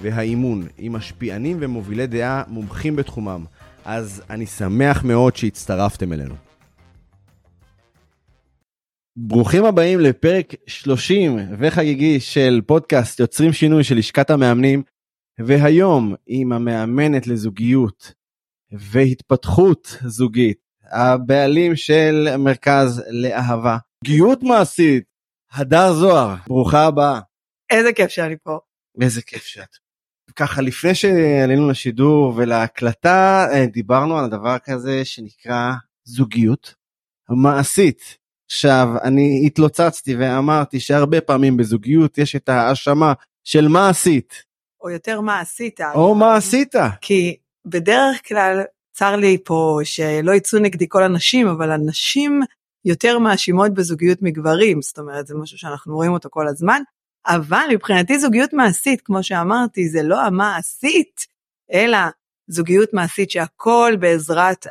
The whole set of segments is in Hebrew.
והאימון, עם משפיענים ומובילי דעה מומחים בתחומם. אז אני שמח מאוד שהצטרפתם אלינו. ברוכים הבאים לפרק 30 וחגיגי של פודקאסט יוצרים שינוי של לשכת המאמנים, והיום עם המאמנת לזוגיות והתפתחות זוגית, הבעלים של מרכז לאהבה. זוגיות מעשית, הדר זוהר, ברוכה הבאה. איזה כיף שאני פה. איזה כיף שאת. ככה לפני שעלינו לשידור ולהקלטה אה, דיברנו על דבר כזה שנקרא זוגיות מעשית. עכשיו אני התלוצצתי ואמרתי שהרבה פעמים בזוגיות יש את ההאשמה של מה עשית. או יותר מה עשית. או מה עשית. כי בדרך כלל צר לי פה שלא יצאו נגדי כל הנשים אבל הנשים יותר מאשימות בזוגיות מגברים זאת אומרת זה משהו שאנחנו רואים אותו כל הזמן אבל מבחינתי זוגיות מעשית, כמו שאמרתי, זה לא המעשית, אלא זוגיות מעשית שהכל בעזרת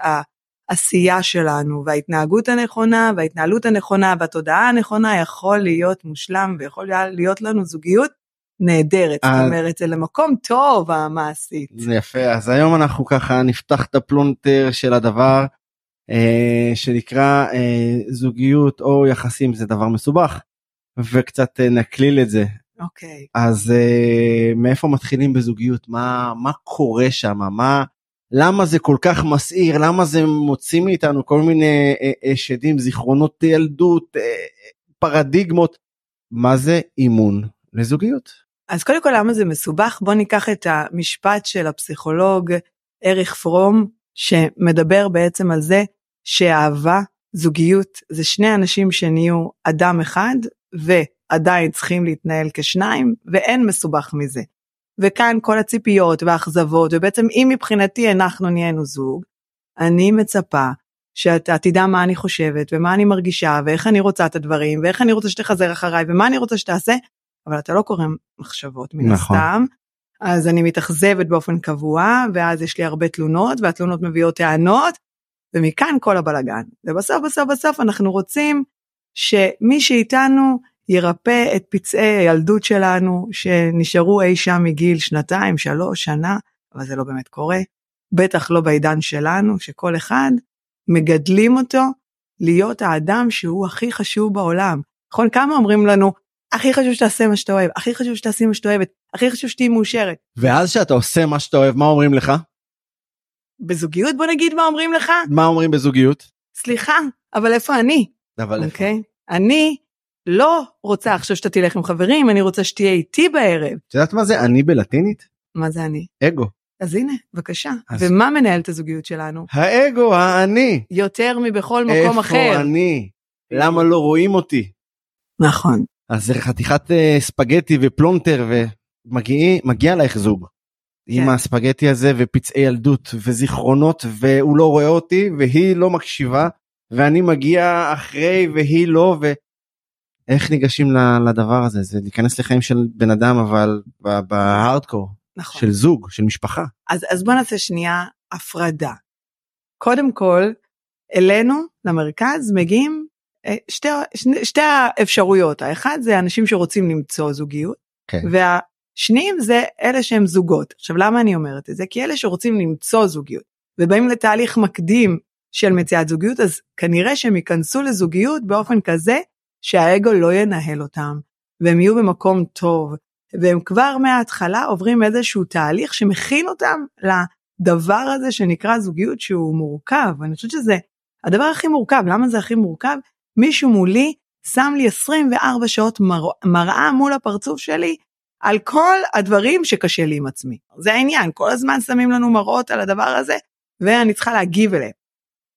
העשייה שלנו, וההתנהגות הנכונה, וההתנהלות הנכונה, והתודעה הנכונה יכול להיות מושלם, ויכול להיות לנו זוגיות נהדרת, זאת אומרת זה למקום טוב המעשית. זה יפה, אז היום אנחנו ככה נפתח את הפלונטר של הדבר אה, שנקרא אה, זוגיות או יחסים זה דבר מסובך. וקצת אה, נקליל את זה. אוקיי. Okay. אז uh, מאיפה מתחילים בזוגיות? מה, מה קורה שם? מה, למה זה כל כך מסעיר? למה זה מוציא מאיתנו כל מיני uh, uh, שדים, זיכרונות ילדות, uh, פרדיגמות? מה זה אימון לזוגיות? אז קודם כל למה זה מסובך? בוא ניקח את המשפט של הפסיכולוג אריך פרום, שמדבר בעצם על זה שאהבה, זוגיות, זה שני אנשים שנהיו אדם אחד ועדיין צריכים להתנהל כשניים ואין מסובך מזה. וכאן כל הציפיות והאכזבות ובעצם אם מבחינתי אנחנו נהיינו זוג, אני מצפה שאתה תדע מה אני חושבת ומה אני מרגישה ואיך אני רוצה את הדברים ואיך אני רוצה שתחזר אחריי ומה אני רוצה שתעשה, אבל אתה לא קורא מחשבות מן נכון. הסתם. אז אני מתאכזבת באופן קבוע ואז יש לי הרבה תלונות והתלונות מביאות טענות ומכאן כל הבלגן ובסוף בסוף בסוף אנחנו רוצים שמי שאיתנו ירפא את פצעי הילדות שלנו שנשארו אי שם מגיל שנתיים, שלוש, שנה, אבל זה לא באמת קורה. בטח לא בעידן שלנו, שכל אחד מגדלים אותו להיות האדם שהוא הכי חשוב בעולם. נכון? כמה אומרים לנו, הכי חשוב שתעשה מה שאתה אוהב, הכי חשוב שתעשי מה שאתה אוהבת, הכי חשוב שתהיי מאושרת. ואז שאתה עושה מה שאתה אוהב, מה אומרים לך? בזוגיות בוא נגיד מה אומרים לך? מה אומרים בזוגיות? סליחה, אבל איפה אני? אבל איפה? אוקיי? אני לא רוצה עכשיו שאתה תלך עם חברים, אני רוצה שתהיה איתי בערב. את יודעת מה זה אני בלטינית? מה זה אני? אגו. אז הנה, בבקשה. אז... ומה מנהל את הזוגיות שלנו? האגו, האני. יותר מבכל מקום אחר. איפה אני? למה לא רואים אותי? נכון. אז זה חתיכת uh, ספגטי ופלונטר ומגיע אלייך זוג. כן. עם הספגטי הזה ופצעי ילדות וזיכרונות והוא לא רואה אותי והיא לא מקשיבה ואני מגיע אחרי והיא לא ואיך ניגשים לדבר הזה זה להיכנס לחיים של בן אדם אבל בהארדקור נכון. של זוג של משפחה. אז אז בוא נעשה שנייה הפרדה. קודם כל אלינו למרכז מגיעים אה, שתי, שני, שתי האפשרויות האחד זה אנשים שרוצים למצוא זוגיות כן. והשניים זה אלה שהם זוגות עכשיו למה אני אומרת את זה כי אלה שרוצים למצוא זוגיות ובאים לתהליך מקדים של מציאת זוגיות אז כנראה שהם ייכנסו לזוגיות באופן כזה שהאגו לא ינהל אותם והם יהיו במקום טוב. והם כבר מההתחלה עוברים איזשהו תהליך שמכין אותם לדבר הזה שנקרא זוגיות שהוא מורכב. אני חושבת שזה הדבר הכי מורכב. למה זה הכי מורכב? מישהו מולי שם לי 24 שעות מר... מראה מול הפרצוף שלי על כל הדברים שקשה לי עם עצמי. זה העניין. כל הזמן שמים לנו מראות על הדבר הזה ואני צריכה להגיב אליהם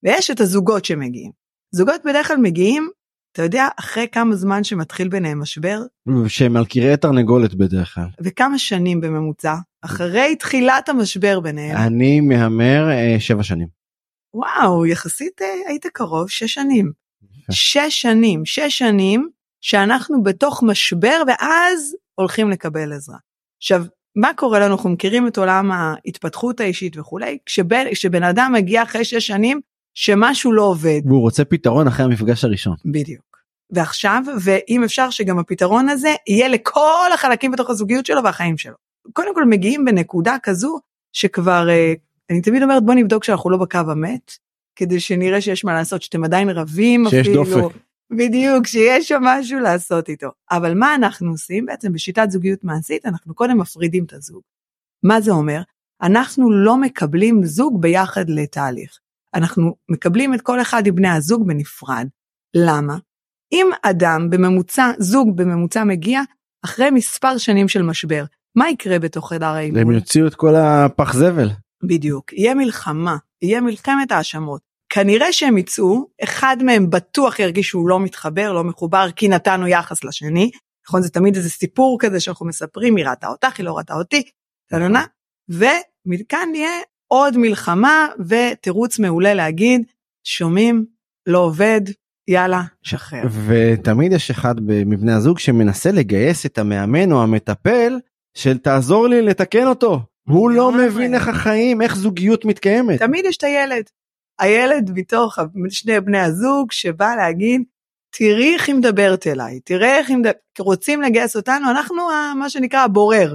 ויש את הזוגות שמגיעים. זוגות בדרך כלל מגיעים אתה יודע אחרי כמה זמן שמתחיל ביניהם משבר שהם על קירי תרנגולת בדרך כלל. וכמה שנים בממוצע אחרי תחילת המשבר ביניהם. אני מהמר אה, שבע שנים. וואו יחסית אה, היית קרוב שש שנים. שש שנים שש שנים שאנחנו בתוך משבר ואז הולכים לקבל עזרה. עכשיו מה קורה לנו אנחנו מכירים את עולם ההתפתחות האישית וכולי כשבן, כשבן אדם מגיע אחרי שש שנים שמשהו לא עובד. והוא רוצה פתרון אחרי המפגש הראשון. בדיוק. ועכשיו ואם אפשר שגם הפתרון הזה יהיה לכל החלקים בתוך הזוגיות שלו והחיים שלו. קודם כל מגיעים בנקודה כזו שכבר אה, אני תמיד אומרת בוא נבדוק שאנחנו לא בקו המת כדי שנראה שיש מה לעשות שאתם עדיין רבים שיש אפילו. דופק. בדיוק שיש שם משהו לעשות איתו אבל מה אנחנו עושים בעצם בשיטת זוגיות מעשית אנחנו קודם מפרידים את הזוג. מה זה אומר? אנחנו לא מקבלים זוג ביחד לתהליך. אנחנו מקבלים את כל אחד מבני הזוג בנפרד. למה? אם אדם בממוצע, זוג בממוצע מגיע אחרי מספר שנים של משבר, מה יקרה בתוך חדר הם האימון? יוציאו את כל הפח זבל. בדיוק, יהיה מלחמה, יהיה מלחמת האשמות. כנראה שהם יצאו, אחד מהם בטוח ירגיש שהוא לא מתחבר, לא מחובר, כי נתנו יחס לשני. נכון, זה תמיד איזה סיפור כזה שאנחנו מספרים, היא ראתה אותך, היא לא ראתה אותי, טננה, ומכאן יהיה עוד מלחמה ותירוץ מעולה להגיד, שומעים, לא עובד, יאללה, שחרר. ותמיד יש אחד מבני הזוג שמנסה לגייס את המאמן או המטפל של תעזור לי לתקן אותו. הוא לא. מבין איך החיים, איך זוגיות מתקיימת. תמיד יש את הילד. הילד מתוך שני בני הזוג שבא להגיד, תראי איך היא מדברת אליי, תראה איך היא מדברת, רוצים לגייס אותנו, אנחנו מה שנקרא הבורר.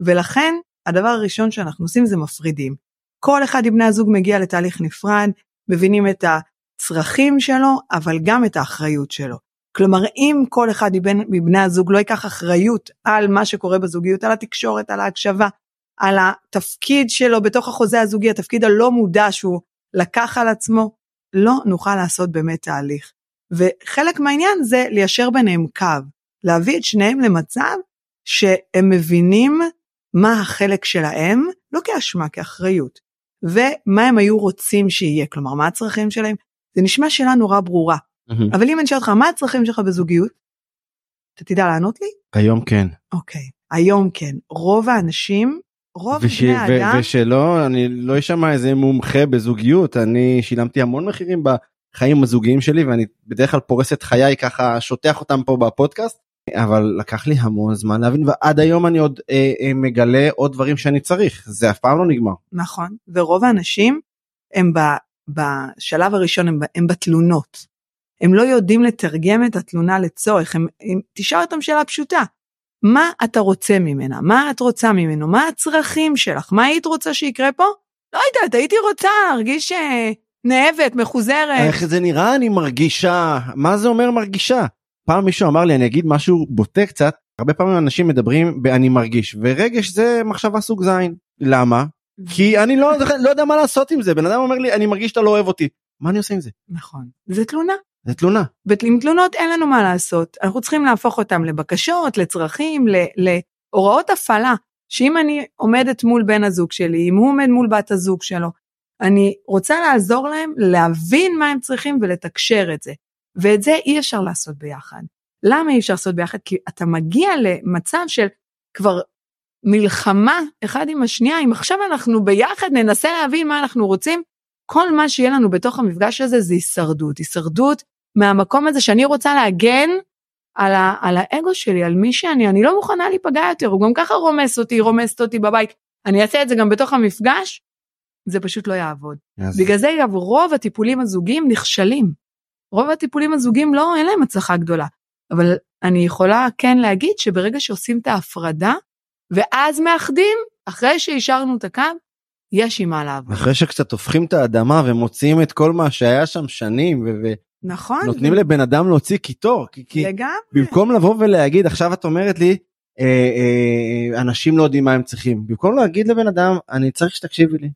ולכן הדבר הראשון שאנחנו עושים זה מפרידים. כל אחד מבני הזוג מגיע לתהליך נפרד, מבינים את הצרכים שלו, אבל גם את האחריות שלו. כלומר, אם כל אחד מבין, מבני הזוג לא ייקח אחריות על מה שקורה בזוגיות, על התקשורת, על ההקשבה, על התפקיד שלו בתוך החוזה הזוגי, התפקיד הלא מודע שהוא לקח על עצמו, לא נוכל לעשות באמת תהליך. וחלק מהעניין זה ליישר ביניהם קו, להביא את שניהם למצב שהם מבינים מה החלק שלהם, לא כאשמה, כאחריות, ומה הם היו רוצים שיהיה, כלומר מה הצרכים שלהם. זה נשמע שאלה נורא ברורה, מהמם. אבל אם אני אשאל אותך מה הצרכים שלך בזוגיות, אתה תדע לענות לי? היום כן. אוקיי, היום כן. רוב האנשים, רוב וש, בני ו, האדם, ושלא, אני לא אשמע איזה מומחה בזוגיות, אני שילמתי המון מחירים בחיים הזוגיים שלי ואני בדרך כלל פורס את חיי ככה שוטח אותם פה בפודקאסט, אבל לקח לי המון זמן להבין ועד היום אני עוד אה, אה, מגלה עוד דברים שאני צריך, זה אף פעם לא נגמר. נכון, ורוב האנשים הם ב, בשלב הראשון הם, הם בתלונות. הם לא יודעים לתרגם את התלונה לצורך, הם, הם, תשאל אותם שאלה פשוטה, מה אתה רוצה ממנה? מה את רוצה ממנו? מה הצרכים שלך? מה היית רוצה שיקרה פה? לא יודעת, הייתי רוצה להרגיש אה, נאבת, מחוזרת. איך זה נראה אני מרגישה, מה זה אומר מרגישה? פעם מישהו אמר לי אני אגיד משהו בוטה קצת, הרבה פעמים אנשים מדברים ב"אני מרגיש" ורגש זה מחשבה סוג זין. למה? כי אני לא, לא יודע מה לעשות עם זה, בן אדם אומר לי אני מרגיש שאתה לא אוהב אותי. מה אני עושה עם זה? נכון, זה תלונה. זה תלונה. ועם תלונות אין לנו מה לעשות, אנחנו צריכים להפוך אותם לבקשות, לצרכים, ל- להוראות הפעלה, שאם אני עומדת מול בן הזוג שלי, אם הוא עומד מול בת הזוג שלו, אני רוצה לעזור להם להבין מה הם צריכים ולתקשר את זה. ואת זה אי אפשר לעשות ביחד. למה אי אפשר לעשות ביחד? כי אתה מגיע למצב של כבר מלחמה אחד עם השנייה, אם עכשיו אנחנו ביחד ננסה להבין מה אנחנו רוצים, כל מה שיהיה לנו בתוך המפגש הזה זה הישרדות, הישרדות מהמקום הזה שאני רוצה להגן על, ה, על האגו שלי, על מי שאני, אני לא מוכנה להיפגע יותר, הוא גם ככה רומס אותי, רומסת אותי בבית, אני אעשה את זה גם בתוך המפגש, זה פשוט לא יעבוד. אז בגלל זה אגב רוב הטיפולים הזוגיים נכשלים. רוב הטיפולים הזוגיים לא, אין להם הצלחה גדולה. אבל אני יכולה כן להגיד שברגע שעושים את ההפרדה, ואז מאחדים, אחרי שאישרנו את הקו, יש עם מה לעבוד. אחרי שקצת הופכים את האדמה ומוציאים את כל מה שהיה שם שנים ו- נכון? ונותנים לבן אדם להוציא קיטור כי לגמרי. במקום לבוא ולהגיד עכשיו את אומרת לי אה, אה, אנשים לא יודעים מה הם צריכים במקום להגיד לבן אדם אני צריך שתקשיבי לי.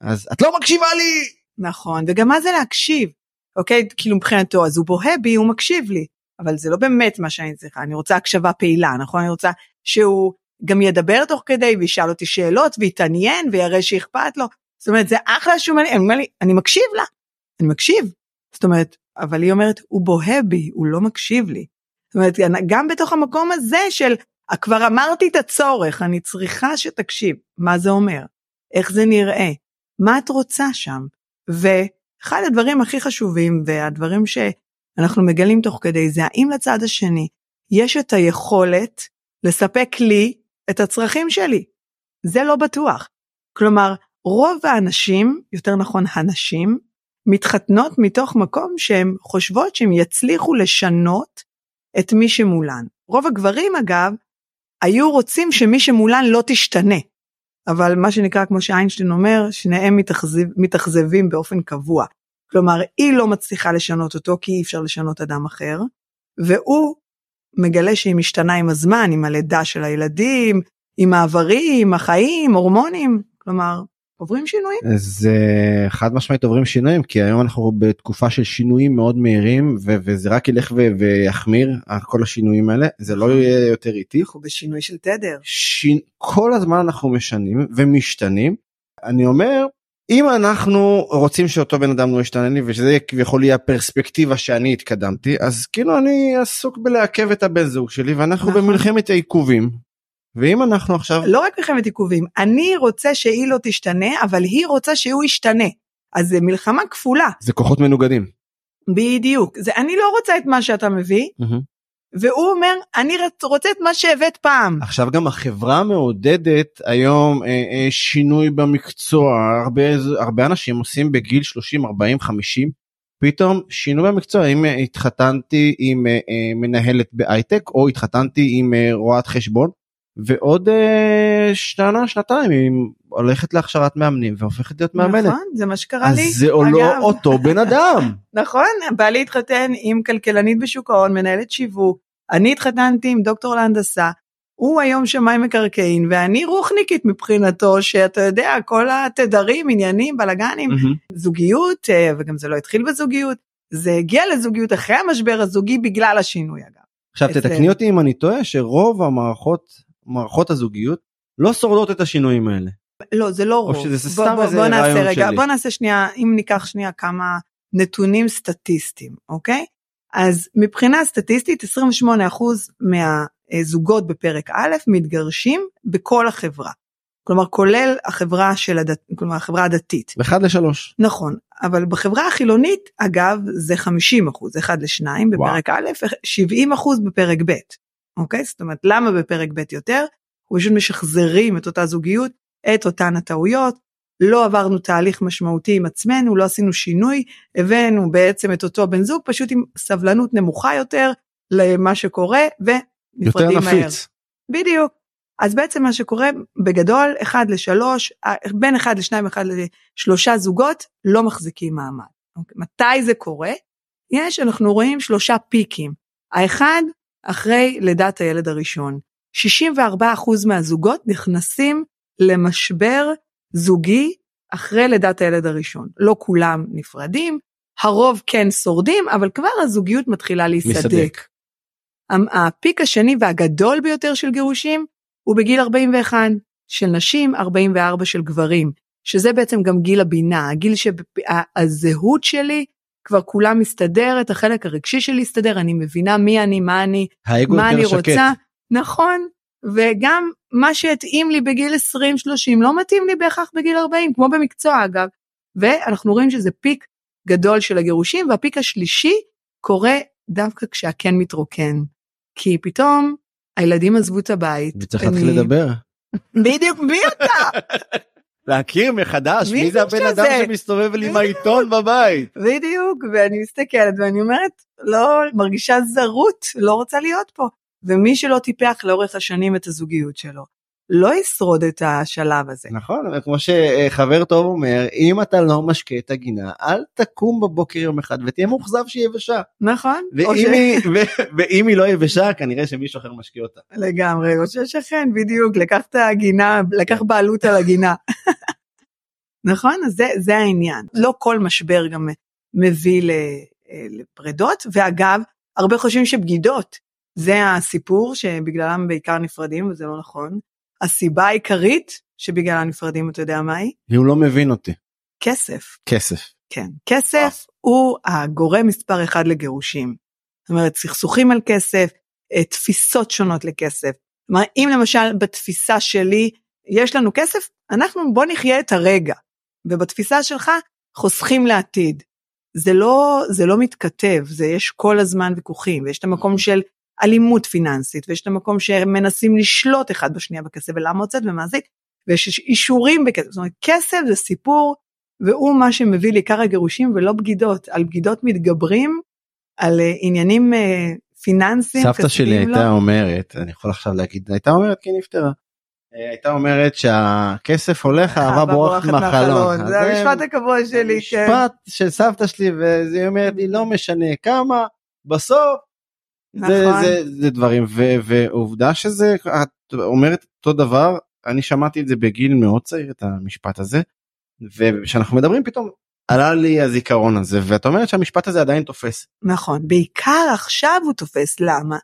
אז את לא מקשיבה לי. נכון, וגם מה זה להקשיב? אוקיי, כאילו מבחינתו, אז הוא בוהה בי, הוא מקשיב לי. אבל זה לא באמת מה שאני צריכה, אני רוצה הקשבה פעילה, נכון? אני רוצה שהוא גם ידבר תוך כדי וישאל אותי שאלות ויתעניין ויראה שאכפת לו. זאת אומרת, זה אחלה שהוא אומר לי, אני מקשיב לה, אני מקשיב. זאת אומרת, אבל היא אומרת, הוא בוהה בי, הוא לא מקשיב לי. זאת אומרת, גם בתוך המקום הזה של, כבר אמרתי את הצורך, אני צריכה שתקשיב. מה זה אומר? איך זה נראה? מה את רוצה שם? ואחד הדברים הכי חשובים, והדברים שאנחנו מגלים תוך כדי זה, האם לצד השני יש את היכולת לספק לי את הצרכים שלי? זה לא בטוח. כלומר, רוב האנשים, יותר נכון הנשים, מתחתנות מתוך מקום שהן חושבות שהן יצליחו לשנות את מי שמולן. רוב הגברים אגב, היו רוצים שמי שמולן לא תשתנה. אבל מה שנקרא, כמו שאיינשטיין אומר, שניהם מתאכזב, מתאכזבים באופן קבוע. כלומר, היא לא מצליחה לשנות אותו כי אי אפשר לשנות אדם אחר, והוא מגלה שהיא משתנה עם הזמן, עם הלידה של הילדים, עם מעברים, החיים, הורמונים, כלומר, עוברים שינויים. זה חד משמעית עוברים שינויים כי היום אנחנו בתקופה של שינויים מאוד מהירים ו- וזה רק ילך ו- ויחמיר כל השינויים האלה זה לא נכון. יהיה יותר איטי. אנחנו בשינוי של תדר. ש... כל הזמן אנחנו משנים ומשתנים. אני אומר אם אנחנו רוצים שאותו בן אדם לא ישתנה לי ושזה כביכול יהיה הפרספקטיבה שאני התקדמתי אז כאילו אני עסוק בלעכב את הבן זוג שלי ואנחנו נכון. במלחמת העיכובים ואם אנחנו עכשיו לא רק מלחמת עיכובים אני רוצה שהיא לא תשתנה אבל היא רוצה שהוא ישתנה. אז זה מלחמה כפולה. זה כוחות מנוגדים. בדיוק. זה אני לא רוצה את מה שאתה מביא mm-hmm. והוא אומר אני רוצה את מה שהבאת פעם. עכשיו גם החברה מעודדת היום אה, אה, שינוי במקצוע. הרבה הרבה אנשים עושים בגיל 30 40 50 פתאום שינוי במקצוע. אם התחתנתי עם אה, אה, מנהלת בהייטק או התחתנתי עם אה, רואת חשבון ועוד אה, שנה שנתיים היא הולכת להכשרת מאמנים והופכת להיות מאמנת. נכון זה מה שקרה לי. אז זה או לא אותו בן אדם. נכון בעלי התחתן עם כלכלנית בשוק ההון מנהלת שיווק אני התחתנתי עם דוקטור להנדסה. הוא היום שמאי מקרקעין ואני רוחניקית מבחינתו שאתה יודע כל התדרים עניינים בלאגנים mm-hmm. זוגיות אה, וגם זה לא התחיל בזוגיות זה הגיע לזוגיות אחרי המשבר הזוגי בגלל השינוי אגב. עכשיו תתקני אותי אם אני טועה שרוב המערכות מערכות הזוגיות לא שורדות את השינויים האלה. לא זה לא רוב. או שזה סתם בוא, איזה בוא נעשה רעיון רגע, שלי. בוא נעשה שנייה אם ניקח שנייה כמה נתונים סטטיסטיים אוקיי אז מבחינה סטטיסטית 28% מהזוגות בפרק א' מתגרשים בכל החברה. כלומר כולל החברה של הדת, כלומר החברה הדתית. אחד לשלוש. נכון, אבל בחברה החילונית אגב זה 50 אחוז, אחד לשניים בפרק וואו. א', 70 אחוז בפרק ב'. אוקיי? זאת אומרת, למה בפרק ב' יותר? אנחנו פשוט משחזרים את אותה זוגיות, את אותן הטעויות, לא עברנו תהליך משמעותי עם עצמנו, לא עשינו שינוי, הבאנו בעצם את אותו בן זוג, פשוט עם סבלנות נמוכה יותר למה שקורה, ונפרדים מהר. יותר נפיץ. בדיוק. אז בעצם מה שקורה בגדול, 1 ל-3, בין 1 ל-2, 1 ל-3 זוגות לא מחזיקים מעמד. אוקיי? מתי זה קורה? יש, אנחנו רואים שלושה פיקים. האחד אחרי לידת הילד הראשון. 64% מהזוגות נכנסים למשבר זוגי אחרי לידת הילד הראשון. לא כולם נפרדים, הרוב כן שורדים, אבל כבר הזוגיות מתחילה להיסדק. מסדק. הפיק השני והגדול ביותר של גירושים הוא בגיל 41 של נשים, 44 של גברים, שזה בעצם גם גיל הבינה, הגיל שהזהות שלי כבר כולה מסתדרת, החלק הרגשי שלי הסתדר, אני מבינה מי אני, מה אני, מה אני רוצה. שקט. נכון, וגם מה שהתאים לי בגיל 20-30 לא מתאים לי בהכרח בגיל 40, כמו במקצוע אגב. ואנחנו רואים שזה פיק גדול של הגירושים, והפיק השלישי קורה דווקא כשהקן מתרוקן. כי פתאום הילדים עזבו את הבית. וצריך להתחיל לדבר. בדיוק, מי אתה? להכיר מחדש מי, זה הבן אדם שמסתובב לי עם העיתון בבית. בדיוק ואני מסתכלת ואני אומרת לא מרגישה זרות לא רוצה להיות פה ומי שלא טיפח לאורך השנים את הזוגיות שלו לא ישרוד את השלב הזה. נכון כמו שחבר טוב אומר אם אתה לא משקה את הגינה אל תקום בבוקר יום אחד ותהיה מאוכזב שהיא יבשה. נכון. ואם, ש... היא, ו, ואם היא לא יבשה כנראה שמישהו אחר משקה אותה. לגמרי או ששכן בדיוק לקח את הגינה לקח בעלות על הגינה. נכון אז זה, זה העניין לא כל משבר גם מביא לפרדות ואגב הרבה חושבים שבגידות זה הסיפור שבגללם בעיקר נפרדים וזה לא נכון. הסיבה העיקרית שבגלל הנפרדים אתה יודע מה היא? הוא לא מבין אותי. כסף. כסף. כן, כסף הוא הגורם מספר אחד לגירושים. זאת אומרת, סכסוכים על כסף, אה, תפיסות שונות לכסף. כלומר, אם למשל בתפיסה שלי יש לנו כסף, אנחנו בוא נחיה את הרגע. ובתפיסה שלך חוסכים לעתיד. זה לא, זה לא מתכתב, זה יש כל הזמן ויכוחים, ויש את המקום של אלימות פיננסית, ויש את המקום שמנסים לשלוט אחד בשנייה בכסף ולמה הוצאת ומה זה, ויש אישורים בכסף, זאת אומרת כסף זה סיפור והוא מה שמביא לעיקר הגירושים ולא בגידות, על בגידות מתגברים, על uh, עניינים uh, פיננסיים. סבתא שלי הייתה לא. אומרת, אני יכול עכשיו להגיד, הייתה אומרת כי נפטרה. הייתה אומרת שהכסף הולך אהבה בורחת מהחלון. זה המשפט הקבוע שלי. משפט של סבתא שלי והיא אומרת לי לא משנה כמה בסוף נכון. זה, זה דברים ועובדה שזה את אומרת אותו דבר אני שמעתי את זה בגיל מאוד צעיר את המשפט הזה וכשאנחנו מדברים פתאום עלה לי הזיכרון הזה ואת אומרת שהמשפט הזה עדיין תופס. נכון בעיקר עכשיו הוא תופס למה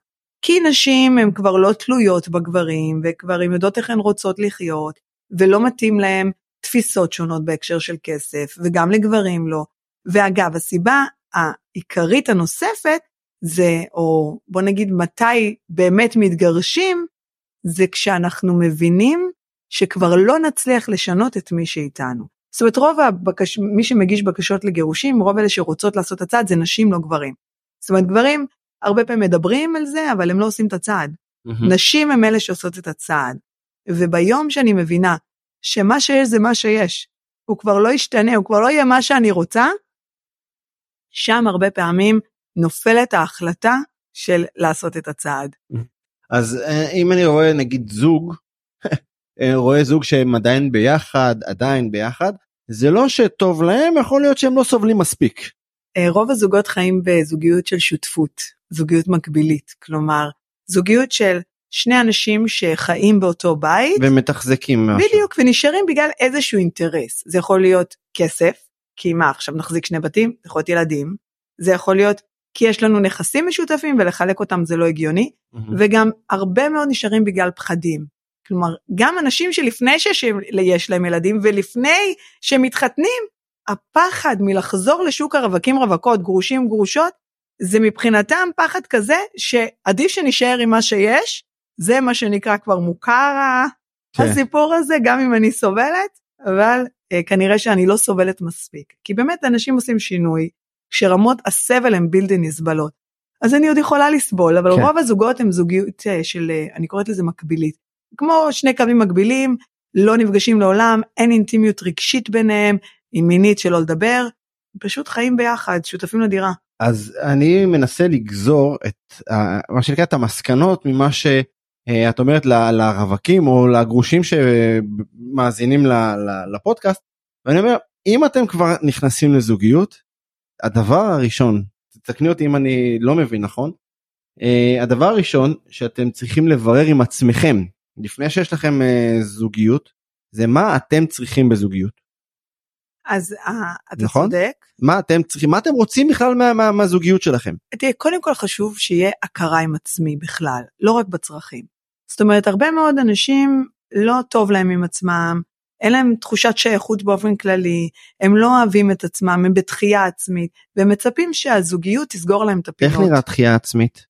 כי נשים הן כבר לא תלויות בגברים וכבר הן יודעות איך הן רוצות לחיות ולא מתאים להן תפיסות שונות בהקשר של כסף וגם לגברים לא. ואגב הסיבה העיקרית הנוספת זה או בוא נגיד מתי באמת מתגרשים זה כשאנחנו מבינים שכבר לא נצליח לשנות את מי שאיתנו. זאת אומרת רוב הבקש... מי שמגיש בקשות לגירושים רוב אלה שרוצות לעשות את הצעד זה נשים לא גברים. זאת אומרת גברים הרבה פעמים מדברים על זה אבל הם לא עושים את הצעד. Mm-hmm. נשים הם אלה שעושות את הצעד. וביום שאני מבינה שמה שיש זה מה שיש, הוא כבר לא ישתנה, הוא כבר לא יהיה מה שאני רוצה, שם הרבה פעמים נופלת ההחלטה של לעשות את הצעד. אז אה, אם אני רואה נגיד זוג, אה, רואה זוג שהם עדיין ביחד, עדיין ביחד, זה לא שטוב להם, יכול להיות שהם לא סובלים מספיק. אה, רוב הזוגות חיים בזוגיות של שותפות, זוגיות מקבילית, כלומר זוגיות של שני אנשים שחיים באותו בית. ומתחזקים משהו. בדיוק, ונשארים בגלל איזשהו אינטרס. זה יכול להיות כסף, כי מה עכשיו נחזיק שני בתים, זה יכול להיות ילדים, זה יכול להיות כי יש לנו נכסים משותפים ולחלק אותם זה לא הגיוני, mm-hmm. וגם הרבה מאוד נשארים בגלל פחדים. כלומר, גם אנשים שלפני שיש להם ילדים ולפני שמתחתנים, הפחד מלחזור לשוק הרווקים רווקות, גרושים גרושות, זה מבחינתם פחד כזה שעדיף שנשאר עם מה שיש, זה מה שנקרא כבר מוכר כן. הסיפור הזה, גם אם אני סובלת, אבל אה, כנראה שאני לא סובלת מספיק. כי באמת אנשים עושים שינוי, כשרמות הסבל הן בלתי נסבלות. אז אני עוד יכולה לסבול, אבל כן. רוב הזוגות הם זוגיות אה, של, אה, אני קוראת לזה מקבילית. כמו שני קווים מקבילים, לא נפגשים לעולם, אין אינטימיות רגשית ביניהם, עם מינית שלא לדבר, פשוט חיים ביחד, שותפים לדירה. אז אני מנסה לגזור את מה שנקרא את המסקנות ממה שאת אומרת לרווקים או לגרושים שמאזינים לפודקאסט ואני אומר אם אתם כבר נכנסים לזוגיות הדבר הראשון תתקני אותי אם אני לא מבין נכון הדבר הראשון שאתם צריכים לברר עם עצמכם לפני שיש לכם זוגיות זה מה אתם צריכים בזוגיות. אז uh, אתה נכון? צודק. מה אתם צריכים, מה אתם רוצים בכלל מה, מה, מהזוגיות שלכם? תראה, קודם כל חשוב שיהיה הכרה עם עצמי בכלל, לא רק בצרכים. זאת אומרת, הרבה מאוד אנשים לא טוב להם עם עצמם, אין להם תחושת שייכות באופן כללי, הם לא אוהבים את עצמם, הם בתחייה עצמית, והם מצפים שהזוגיות תסגור להם את הפינות. איך נראה תחייה עצמית?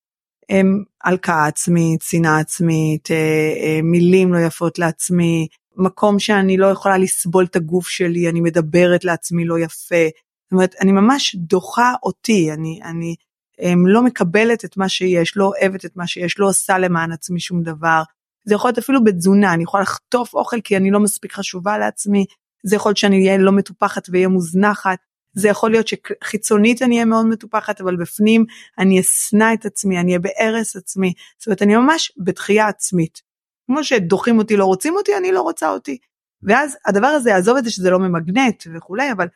הם הלקאה עצמית, שנאה עצמית, אה, אה, מילים לא יפות לעצמי, מקום שאני לא יכולה לסבול את הגוף שלי, אני מדברת לעצמי לא יפה. זאת אומרת, אני ממש דוחה אותי, אני, אני הם, לא מקבלת את מה שיש, לא אוהבת את מה שיש, לא עושה למען עצמי שום דבר. זה יכול להיות אפילו בתזונה, אני יכולה לחטוף אוכל כי אני לא מספיק חשובה לעצמי, זה יכול להיות שאני אהיה לא מטופחת ואהיה מוזנחת, זה יכול להיות שחיצונית אני אהיה מאוד מטופחת, אבל בפנים אני אשנא את עצמי, אני אהיה בהרס עצמי, זאת אומרת אני ממש בתחייה עצמית. כמו שדוחים אותי לא רוצים אותי אני לא רוצה אותי. ואז הדבר הזה יעזוב את זה שזה לא ממגנט וכולי אבל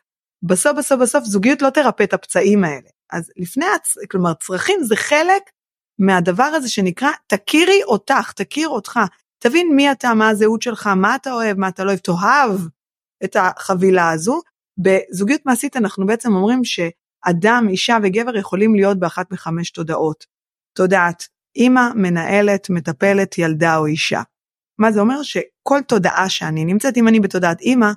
בסוף בסוף בסוף זוגיות לא תרפא את הפצעים האלה. אז לפני. כלומר צרכים זה חלק מהדבר הזה שנקרא תכירי אותך תכיר אותך תבין מי אתה מה הזהות שלך מה אתה אוהב מה אתה לא אוהב תאהב את החבילה הזו. בזוגיות מעשית אנחנו בעצם אומרים שאדם אישה וגבר יכולים להיות באחת מחמש תודעות. תודעת אימא, מנהלת, מטפלת, ילדה או אישה. מה זה אומר? שכל תודעה שאני נמצאת, אם אני בתודעת אימא,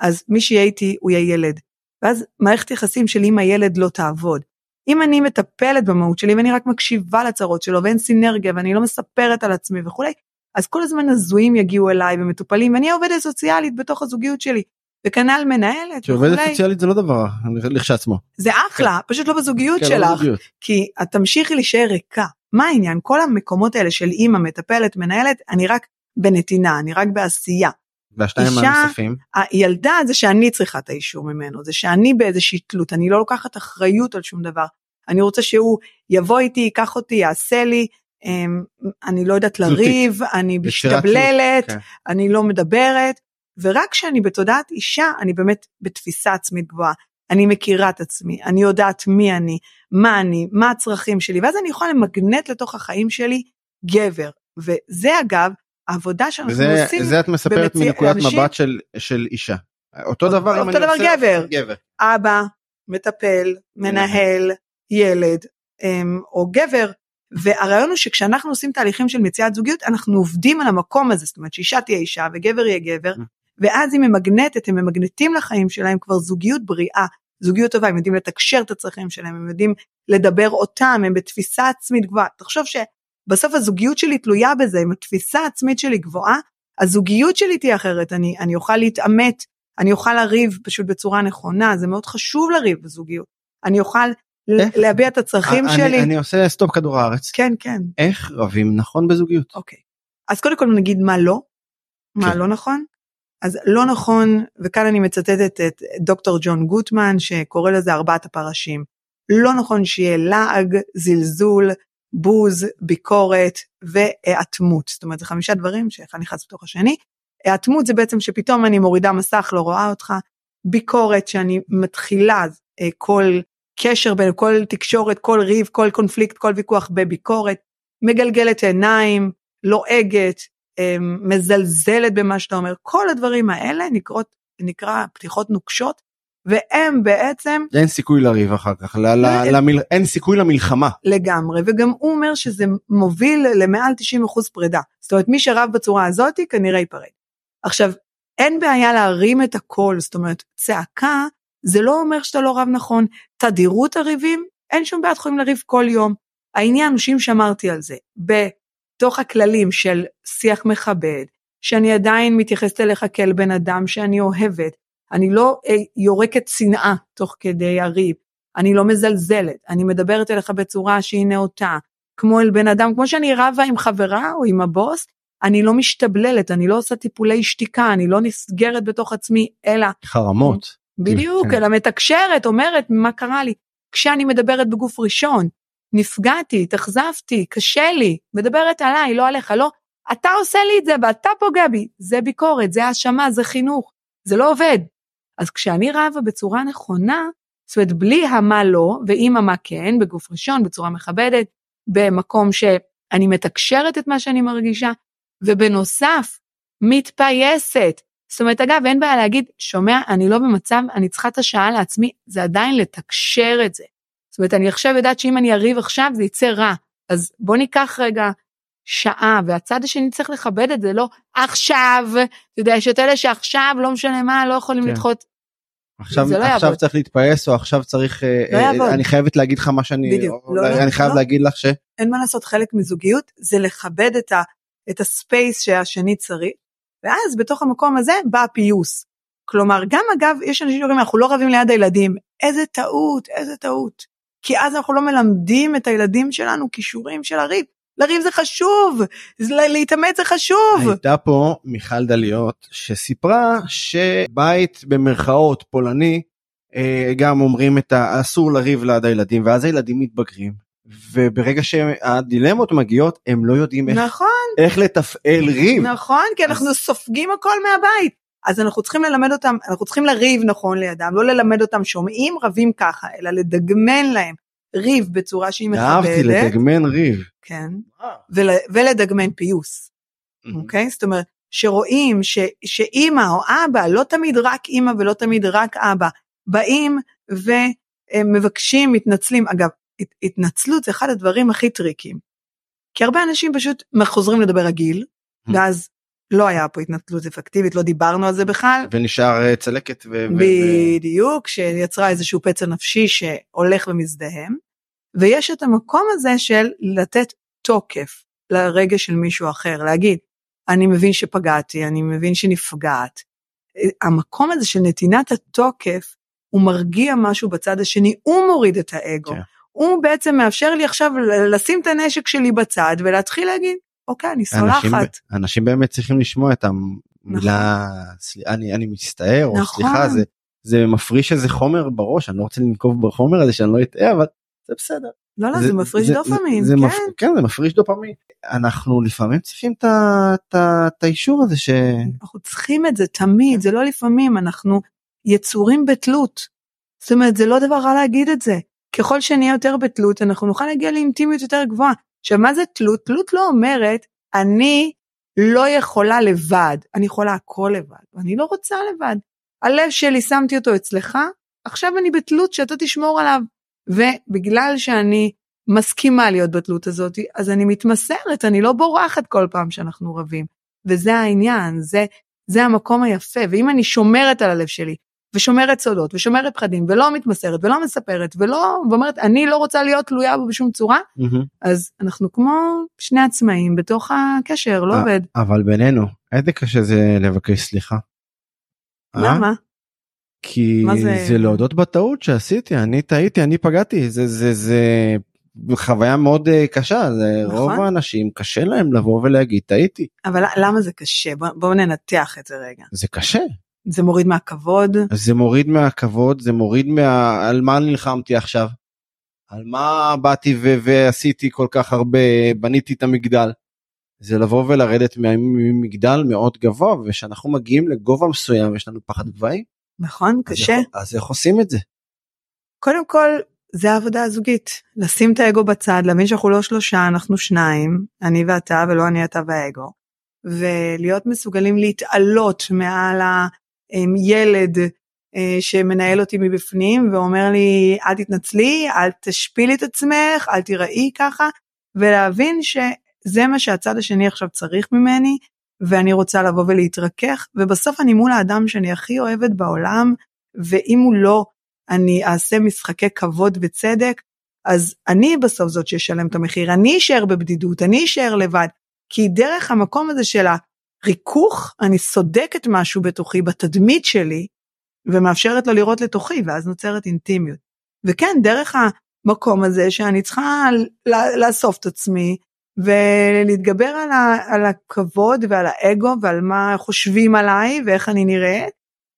אז מי שיהיה איתי הוא יהיה ילד. ואז מערכת יחסים שלי עם הילד לא תעבוד. אם אני מטפלת במהות שלי ואני רק מקשיבה לצרות שלו ואין סינרגיה ואני לא מספרת על עצמי וכולי, אז כל הזמן הזויים יגיעו אליי ומטופלים ואני עובדת סוציאלית בתוך הזוגיות שלי. וכנ"ל מנהלת שעובדת סוציאלית זה לא דבר לכשעצמו. זה אחלה, כן. פשוט לא בזוגיות כן, לא שלך, לא כי את תמשיכי להישאר ריקה. מה העניין? כל המקומות האלה של אימא, מטפלת, מנהלת, אני רק בנתינה, אני רק בעשייה. והשניים הנוספים? הילדה זה שאני צריכה את האישור ממנו, זה שאני באיזושהי תלות, אני לא לוקחת אחריות על שום דבר. אני רוצה שהוא יבוא איתי, ייקח אותי, יעשה לי, אמ, אני לא יודעת לריב, אני משתבללת, כן. אני לא מדברת, ורק כשאני בתודעת אישה, אני באמת בתפיסה עצמית גבוהה. אני מכירה את עצמי, אני יודעת מי אני, מה אני, מה הצרכים שלי, ואז אני יכולה למגנט לתוך החיים שלי גבר. וזה אגב, העבודה שאנחנו וזה, עושים. זה את מספרת מנקודת אנשים... מבט של, של אישה. אותו דבר אותו דבר עושה, גבר. גבר. אבא, מטפל, מנהל, ילד, אמ, או גבר. והרעיון הוא שכשאנחנו עושים תהליכים של מציאת זוגיות אנחנו עובדים על המקום הזה זאת אומרת שאישה תהיה אישה וגבר יהיה גבר mm. ואז היא ממגנטת הם ממגנטים לחיים שלהם כבר זוגיות בריאה זוגיות טובה הם יודעים לתקשר את הצרכים שלהם הם יודעים לדבר אותם הם בתפיסה עצמית גבוהה תחשוב שבסוף הזוגיות שלי תלויה בזה אם התפיסה העצמית שלי גבוהה הזוגיות שלי תהיה אחרת אני אני אוכל להתעמת אני אוכל לריב פשוט בצורה נכונה זה מאוד חשוב לריב בזוגיות אני אוכל להביע את הצרכים אני, שלי. אני עושה סטופ כדור הארץ. כן כן. איך רבים נכון בזוגיות. אוקיי. אז קודם כל נגיד מה לא. מה כן. לא נכון. אז לא נכון וכאן אני מצטטת את דוקטור ג'ון גוטמן שקורא לזה ארבעת הפרשים. לא נכון שיהיה לעג, זלזול, בוז, ביקורת ואטמות. זאת אומרת זה חמישה דברים שאחד נכנס בתוך השני. אטמות זה בעצם שפתאום אני מורידה מסך לא רואה אותך. ביקורת שאני מתחילה אה, כל קשר בין כל תקשורת, כל ריב, כל קונפליקט, כל ויכוח בביקורת, מגלגלת עיניים, לועגת, מזלזלת במה שאתה אומר, כל הדברים האלה נקראות, נקרא פתיחות נוקשות, והם בעצם... אין סיכוי לריב אחר כך, ל- ל- לא, למל... אין סיכוי למלחמה. לגמרי, וגם הוא אומר שזה מוביל למעל 90% פרידה. זאת אומרת, מי שרב בצורה הזאת כנראה ייפרד. עכשיו, אין בעיה להרים את הקול, זאת אומרת, צעקה זה לא אומר שאתה לא רב נכון. תדירות הריבים, אין שום בעיה, יכולים לריב כל יום. העניין הוא שאם שמרתי על זה, בתוך הכללים של שיח מכבד, שאני עדיין מתייחסת אליך כאל בן אדם שאני אוהבת, אני לא אה, יורקת שנאה תוך כדי הריב, אני לא מזלזלת, אני מדברת אליך בצורה שהיא נאותה, כמו אל בן אדם, כמו שאני רבה עם חברה או עם הבוס, אני לא משתבללת, אני לא עושה טיפולי שתיקה, אני לא נסגרת בתוך עצמי, אלא... חרמות. בדיוק, כן. אלא מתקשרת, אומרת מה קרה לי. כשאני מדברת בגוף ראשון, נפגעתי, התאכזבתי, קשה לי, מדברת עליי, לא עליך, לא, אתה עושה לי את זה ואתה פוגע בי, זה ביקורת, זה האשמה, זה חינוך, זה לא עובד. אז כשאני רבה בצורה נכונה, זאת אומרת בלי המה לא ועם המה כן, בגוף ראשון, בצורה מכבדת, במקום שאני מתקשרת את מה שאני מרגישה, ובנוסף, מתפייסת, זאת אומרת, אגב, אין בעיה להגיד, שומע, אני לא במצב, אני צריכה את השעה לעצמי, זה עדיין לתקשר את זה. זאת אומרת, אני עכשיו יודעת שאם אני אריב עכשיו, זה יצא רע. אז בוא ניקח רגע שעה, והצד השני צריך לכבד את זה, לא עכשיו, אתה יודע, יש את אלה שעכשיו, לא משנה מה, לא יכולים כן. לדחות. עכשיו, לא עכשיו צריך להתפייס או עכשיו צריך אה, לא אה, אני חייבת להגיד לך מה שאני בדיוק, לא, לא, אני חייב לא. להגיד לך ש... אין מה לעשות חלק מזוגיות זה לכבד את, ה, את הספייס שהשני צריך ואז בתוך המקום הזה בא הפיוס. כלומר, גם אגב, יש אנשים שאומרים, אנחנו לא רבים ליד הילדים. איזה טעות, איזה טעות. כי אז אנחנו לא מלמדים את הילדים שלנו כישורים של הריב. לריב זה חשוב, להתאמץ זה חשוב. הייתה פה מיכל דליות שסיפרה שבית במרכאות פולני, אה, גם אומרים את האסור לריב ליד הילדים, ואז הילדים מתבגרים. וברגע שהדילמות מגיעות הם לא יודעים איך, נכון. איך לתפעל ריב. נכון, כי אז... אנחנו סופגים הכל מהבית. אז אנחנו צריכים ללמד אותם, אנחנו צריכים לריב נכון לידם, לא ללמד אותם שומעים רבים ככה, אלא לדגמן להם ריב בצורה שהיא מכבדת. אהבתי לדגמן ריב. כן, ול, ולדגמן פיוס. אוקיי? Okay? זאת אומרת, שרואים ש, שאימא או אבא, לא תמיד רק אימא ולא תמיד רק אבא, באים ומבקשים, מתנצלים. אגב, התנצלות זה אחד הדברים הכי טריקים. כי הרבה אנשים פשוט חוזרים לדבר רגיל. ואז לא היה פה התנצלות אפקטיבית, לא דיברנו על זה בכלל. ונשאר אה, צלקת ו... בדיוק, שיצרה איזשהו פצע נפשי שהולך ומזדהם. ויש את המקום הזה של לתת תוקף לרגש של מישהו אחר, להגיד, אני מבין שפגעתי, אני מבין שנפגעת. המקום הזה של נתינת התוקף, הוא מרגיע משהו בצד השני, הוא מוריד את האגו. כן. הוא בעצם מאפשר לי עכשיו לשים את הנשק שלי בצד ולהתחיל להגיד, אוקיי, אני אנשים, סולחת. אנשים באמת צריכים לשמוע את המילה, סל- אני, אני מצטער, או נכון. סליחה, זה, זה מפריש איזה חומר בראש, אני לא רוצה לנקוב בחומר הזה שאני לא אטעה, אבל זה בסדר. לא, לא, זה מפריש דופמין, זה, כן. זה מפ... כן, זה מפריש דופמין. אנחנו לפעמים צריכים את האישור הזה ש... אנחנו צריכים את זה תמיד, זה לא לפעמים, אנחנו יצורים בתלות. זאת אומרת, זה לא דבר רע להגיד את זה. ככל שנהיה יותר בתלות, אנחנו נוכל להגיע לאינטימיות יותר גבוהה. עכשיו, מה זה תלות? תלות לא אומרת, אני לא יכולה לבד, אני יכולה הכל לבד, ואני לא רוצה לבד. הלב שלי, שמתי אותו אצלך, עכשיו אני בתלות שאתה תשמור עליו. ובגלל שאני מסכימה להיות בתלות הזאת, אז אני מתמסרת, אני לא בורחת כל פעם שאנחנו רבים. וזה העניין, זה, זה המקום היפה, ואם אני שומרת על הלב שלי, ושומרת סודות, ושומרת פחדים, ולא מתמסרת, ולא מספרת, ולא, ואומרת, אני לא רוצה להיות תלויה בו בשום צורה, מהמם. אז אנחנו כמו שני עצמאים בתוך הקשר, לא אה, עובד. אבל בינינו, איזה קשה זה לבקש סליחה. אה? למה? כי זה... זה- להודות בטעות שעשיתי, אני טעיתי, אני פגעתי, זה, זה, זה חוויה מאוד אה, קשה, זה נכון. רוב האנשים קשה להם לבוא ולהגיד טעיתי, אבל למה זה קשה? בוא- בואו ננתח את זה רגע. זה קשה, זה מוריד מהכבוד, זה מוריד מהכבוד, זה מוריד מה... על מה נלחמתי עכשיו, על מה באתי ו... ועשיתי כל כך הרבה, בניתי את המגדל. זה לבוא ולרדת ממגדל מאוד גבוה ושאנחנו מגיעים לגובה מסוים יש לנו פחד גבהים נכון? אז קשה. איך- אז איך עושים את זה קודם כל, זה העבודה הזוגית. לשים את האגו בצד, להבין שאנחנו לא שלושה, אנחנו שניים, אני ואתה ולא אני, אתה והאגו. ולהיות מסוגלים להתעלות מעל הילד אה, שמנהל אותי מבפנים ואומר לי, אל תתנצלי, אל תשפילי את עצמך, אל תיראי ככה, ולהבין שזה מה שהצד השני עכשיו צריך ממני, ואני רוצה לבוא ולהתרכך, ובסוף אני מול האדם שאני הכי אוהבת בעולם, ואם הוא לא, אני אעשה משחקי כבוד וצדק, אז אני בסוף זאת שאשלם את המחיר, אני אשאר בבדידות, אני אשאר לבד, כי דרך המקום הזה של הריכוך, אני סודקת משהו בתוכי, בתדמית שלי, ומאפשרת לו לראות לתוכי, ואז נוצרת אינטימיות. וכן, דרך המקום הזה שאני צריכה לאסוף את עצמי, ולהתגבר על, ה, על הכבוד ועל האגו ועל מה חושבים עליי ואיך אני נראית,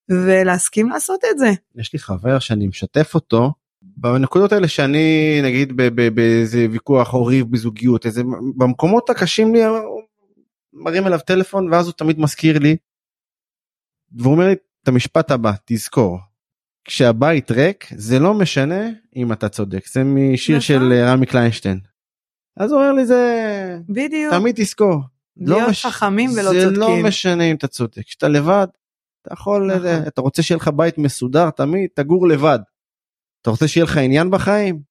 ולהסכים לעשות את זה. יש לי חבר שאני משתף אותו בנקודות האלה שאני נגיד באיזה ויכוח או ריב בזוגיות איזה במקומות הקשים לי הוא מרים אליו טלפון ואז הוא תמיד מזכיר לי. והוא אומר לי את המשפט הבא תזכור כשהבית ריק זה לא משנה אם אתה צודק זה משיר נכון. של אה, רמי קליינשטיין. אז הוא אומר לי זה בדיוק. תמיד תזכור. לא להיות מש- חכמים ולא זה צודקים. לא משנה אם אתה צודק כשאתה לבד אתה יכול נכון. נכון. אתה רוצה שיהיה לך בית מסודר תמיד תגור לבד. אתה רוצה שיהיה לך עניין בחיים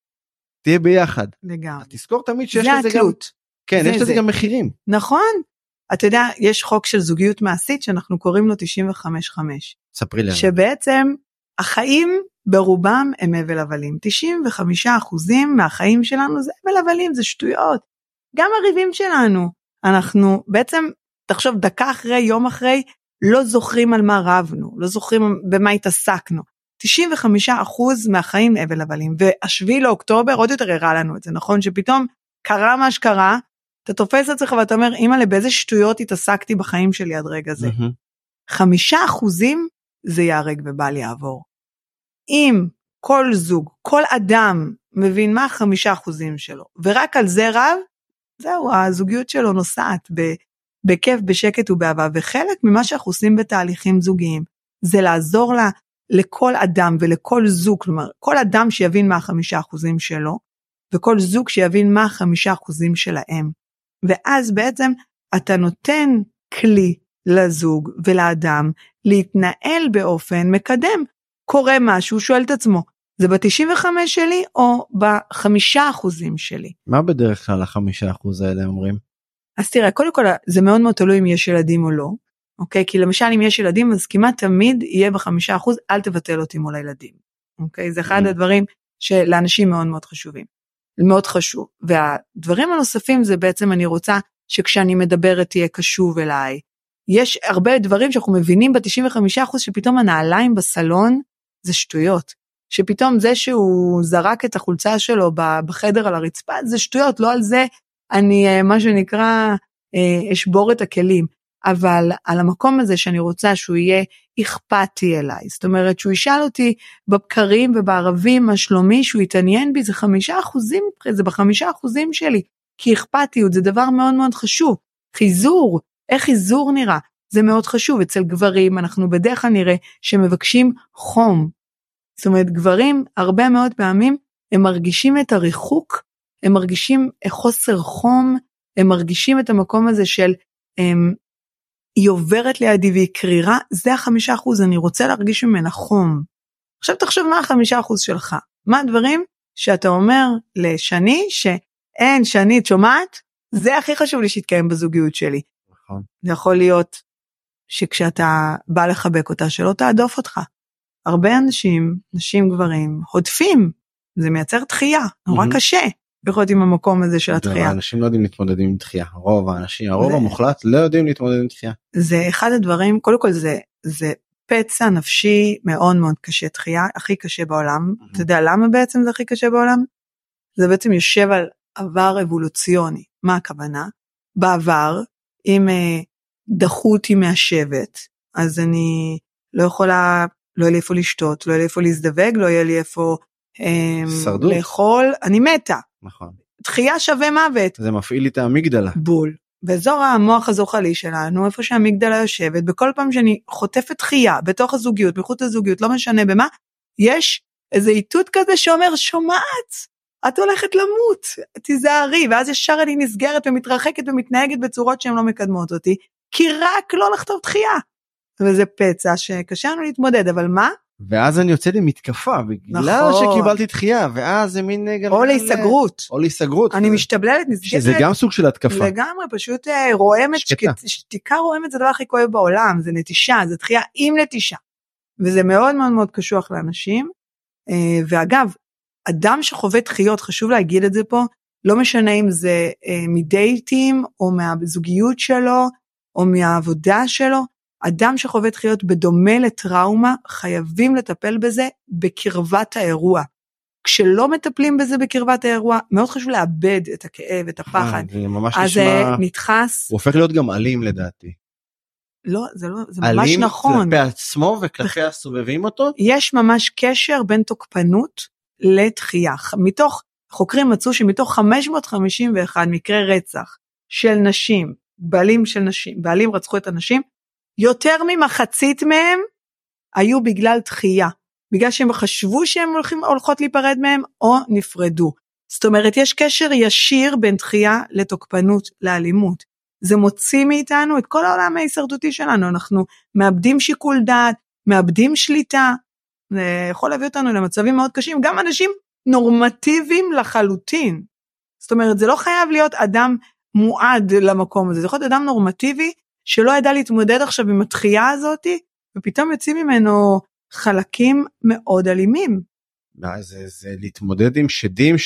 תהיה ביחד לגמרי. תזכור תמיד שיש זה לזה גם. כן זה יש לזה זה. גם מחירים נכון. אתה יודע, יש חוק של זוגיות מעשית שאנחנו קוראים לו 95-5, ספרי. עליו. שבעצם החיים ברובם הם הבל הבלים. 95 אחוזים מהחיים שלנו זה הבל הבלים, זה שטויות. גם הריבים שלנו, אנחנו בעצם, תחשוב, דקה אחרי, יום אחרי, לא זוכרים על מה רבנו, לא זוכרים במה התעסקנו. 95 אחוז מהחיים הבל הבלים, והשביעי לאוקטובר עוד יותר הראה לנו את זה, נכון? שפתאום קרה מה שקרה, אתה תופס את עצמך ואתה אומר, אימא'לה, באיזה שטויות התעסקתי בחיים שלי עד רגע זה. חמישה אחוזים זה ייהרג ובל יעבור. אם כל זוג, כל אדם מבין מה החמישה אחוזים שלו, ורק על זה רב, זהו, הזוגיות שלו נוסעת ב- בכיף, בשקט ובאהבה, וחלק ממה שאנחנו עושים בתהליכים זוגיים, זה לעזור לה, לכל אדם ולכל זוג, כלומר, כל אדם שיבין מה החמישה אחוזים שלו, וכל זוג שיבין מה החמישה אחוזים שלהם. ואז בעצם אתה נותן כלי לזוג ולאדם להתנהל באופן מקדם. קורה משהו, שואל את עצמו, זה ב-95 שלי או בחמישה אחוזים שלי? מה בדרך כלל החמישה אחוז האלה אומרים? אז תראה, קודם כל זה מאוד מאוד תלוי אם יש ילדים או לא, אוקיי? כי למשל אם יש ילדים אז כמעט תמיד יהיה בחמישה אחוז, אל תבטל אותי מול הילדים, אוקיי? זה אחד Mm. הדברים שלאנשים מאוד מאוד חשובים. מאוד חשוב. והדברים הנוספים זה בעצם אני רוצה שכשאני מדברת תהיה קשוב אליי. יש הרבה דברים שאנחנו מבינים ב-95% שפתאום הנעליים בסלון זה שטויות. שפתאום זה שהוא זרק את החולצה שלו בחדר על הרצפה זה שטויות, לא על זה אני אה, מה שנקרא אה, אשבור את הכלים. אבל על המקום הזה שאני רוצה שהוא יהיה אכפתי אליי, זאת אומרת שהוא ישאל אותי בבקרים ובערבים מה שלומי, שהוא יתעניין בי, זה חמישה אחוזים, זה בחמישה אחוזים שלי, כי אכפתיות זה דבר מאוד מאוד חשוב. חיזור, איך חיזור נראה, זה מאוד חשוב. אצל גברים אנחנו בדרך כלל נראה שמבקשים חום. זאת אומרת גברים הרבה מאוד פעמים הם מרגישים את הריחוק, הם מרגישים חוסר חום, הם מרגישים את המקום הזה של הם, היא עוברת לידי והיא קרירה, זה החמישה אחוז, אני רוצה להרגיש ממנה חום. עכשיו תחשוב מה החמישה אחוז שלך, מה הדברים שאתה אומר לשני שאין, שני, את שומעת? זה הכי חשוב לי שיתקיים בזוגיות שלי. נכון. זה יכול להיות שכשאתה בא לחבק אותה שלא תהדוף אותך. הרבה אנשים, נשים גברים, הודפים, זה מייצר דחייה, נורא מהמם. קשה לחיות עם המקום הזה של הדחייה. אנשים לא יודעים להתמודד עם דחייה רוב האנשים הרוב זה- המוחלט לא יודעים להתמודד עם דחייה. זה אחד הדברים, קודם כל זה, זה פצע נפשי מאוד מאוד קשה, דחייה הכי קשה בעולם. Mhm. אתה יודע למה בעצם זה הכי קשה בעולם? זה בעצם יושב על עבר אבולוציוני. מה הכוונה? בעבר, אם אה, דחו אותי מהשבט, אז אני לא יכולה, לא יהיה לי איפה לשתות, לא יהיה לי איפה להזדווג, לא יהיה לי איפה אה, שרדות. לאכול, אני מתה. נכון. דחייה שווה מוות. זה מפעיל לי את האמיגדלה. בול. באזור המוח הזוחלי שלנו, איפה שהמגדלה יושבת, בכל פעם שאני חוטפת דחייה בתוך הזוגיות, מחוץ לזוגיות, לא משנה במה, יש איזה איתות כזה שאומר, שומעת, את הולכת למות, תיזהרי, ואז ישר אני נסגרת ומתרחקת ומתנהגת בצורות שהן לא מקדמות אותי, כי רק לא לחטוף דחייה. וזה פצע שקשה לנו להתמודד, אבל מה? ואז אני יוצא למתקפה בגלל נכון. שקיבלתי דחייה ואז זה מין גלגל- או להיסגרות. או להיסגרות. אני משתבללת, נסגרת. שזה גם סוג של התקפה. לגמרי, פשוט אה, רועמת, שקטה. שק- שתיקה רועמת זה הדבר הכי כואב בעולם, זה נטישה, זה דחייה עם נטישה. וזה מאוד מאוד מאוד קשוח לאנשים. אה, ואגב, אדם שחווה דחיות, חשוב להגיד את זה פה, לא משנה אם זה אה, מדייטים או מהזוגיות שלו או מהעבודה שלו, אדם שחווה דחיות בדומה לטראומה, חייבים לטפל בזה בקרבת האירוע. כשלא מטפלים בזה בקרבת האירוע, מאוד חשוב לאבד את הכאב, את הפחד. אה, זה ממש אז זה נשמע נדחס, הוא הופך להיות גם אלים לדעתי. לא, זה לא, זה ממש אלים נכון. כלפי עצמו וכלפי הסובבים אותו. יש ממש קשר בין תוקפנות לדחייה. מתוך, חוקרים מצאו שמתוך 551 מקרי רצח של נשים, בעלים של נשים, בעלים רצחו את הנשים, יותר ממחצית מהם היו בגלל דחייה. בגלל שהם חשבו הולכים, הולכות להיפרד מהם או נפרדו. זאת אומרת, יש קשר ישיר בין דחייה לתוקפנות, לאלימות. זה מוציא מאיתנו את כל העולם ההישרדותי שלנו, אנחנו מאבדים שיקול דעת, מאבדים שליטה, זה יכול להביא אותנו למצבים מאוד קשים, גם אנשים נורמטיביים לחלוטין. זאת אומרת, זה לא חייב להיות אדם מועד למקום הזה, זה יכול להיות אדם נורמטיבי שלא ידע להתמודד עכשיו עם התחייה הזאתי, ופתאום יוצאים ממנו חלקים מאוד אלימים, לא, זה, זה להתמודד עם שדים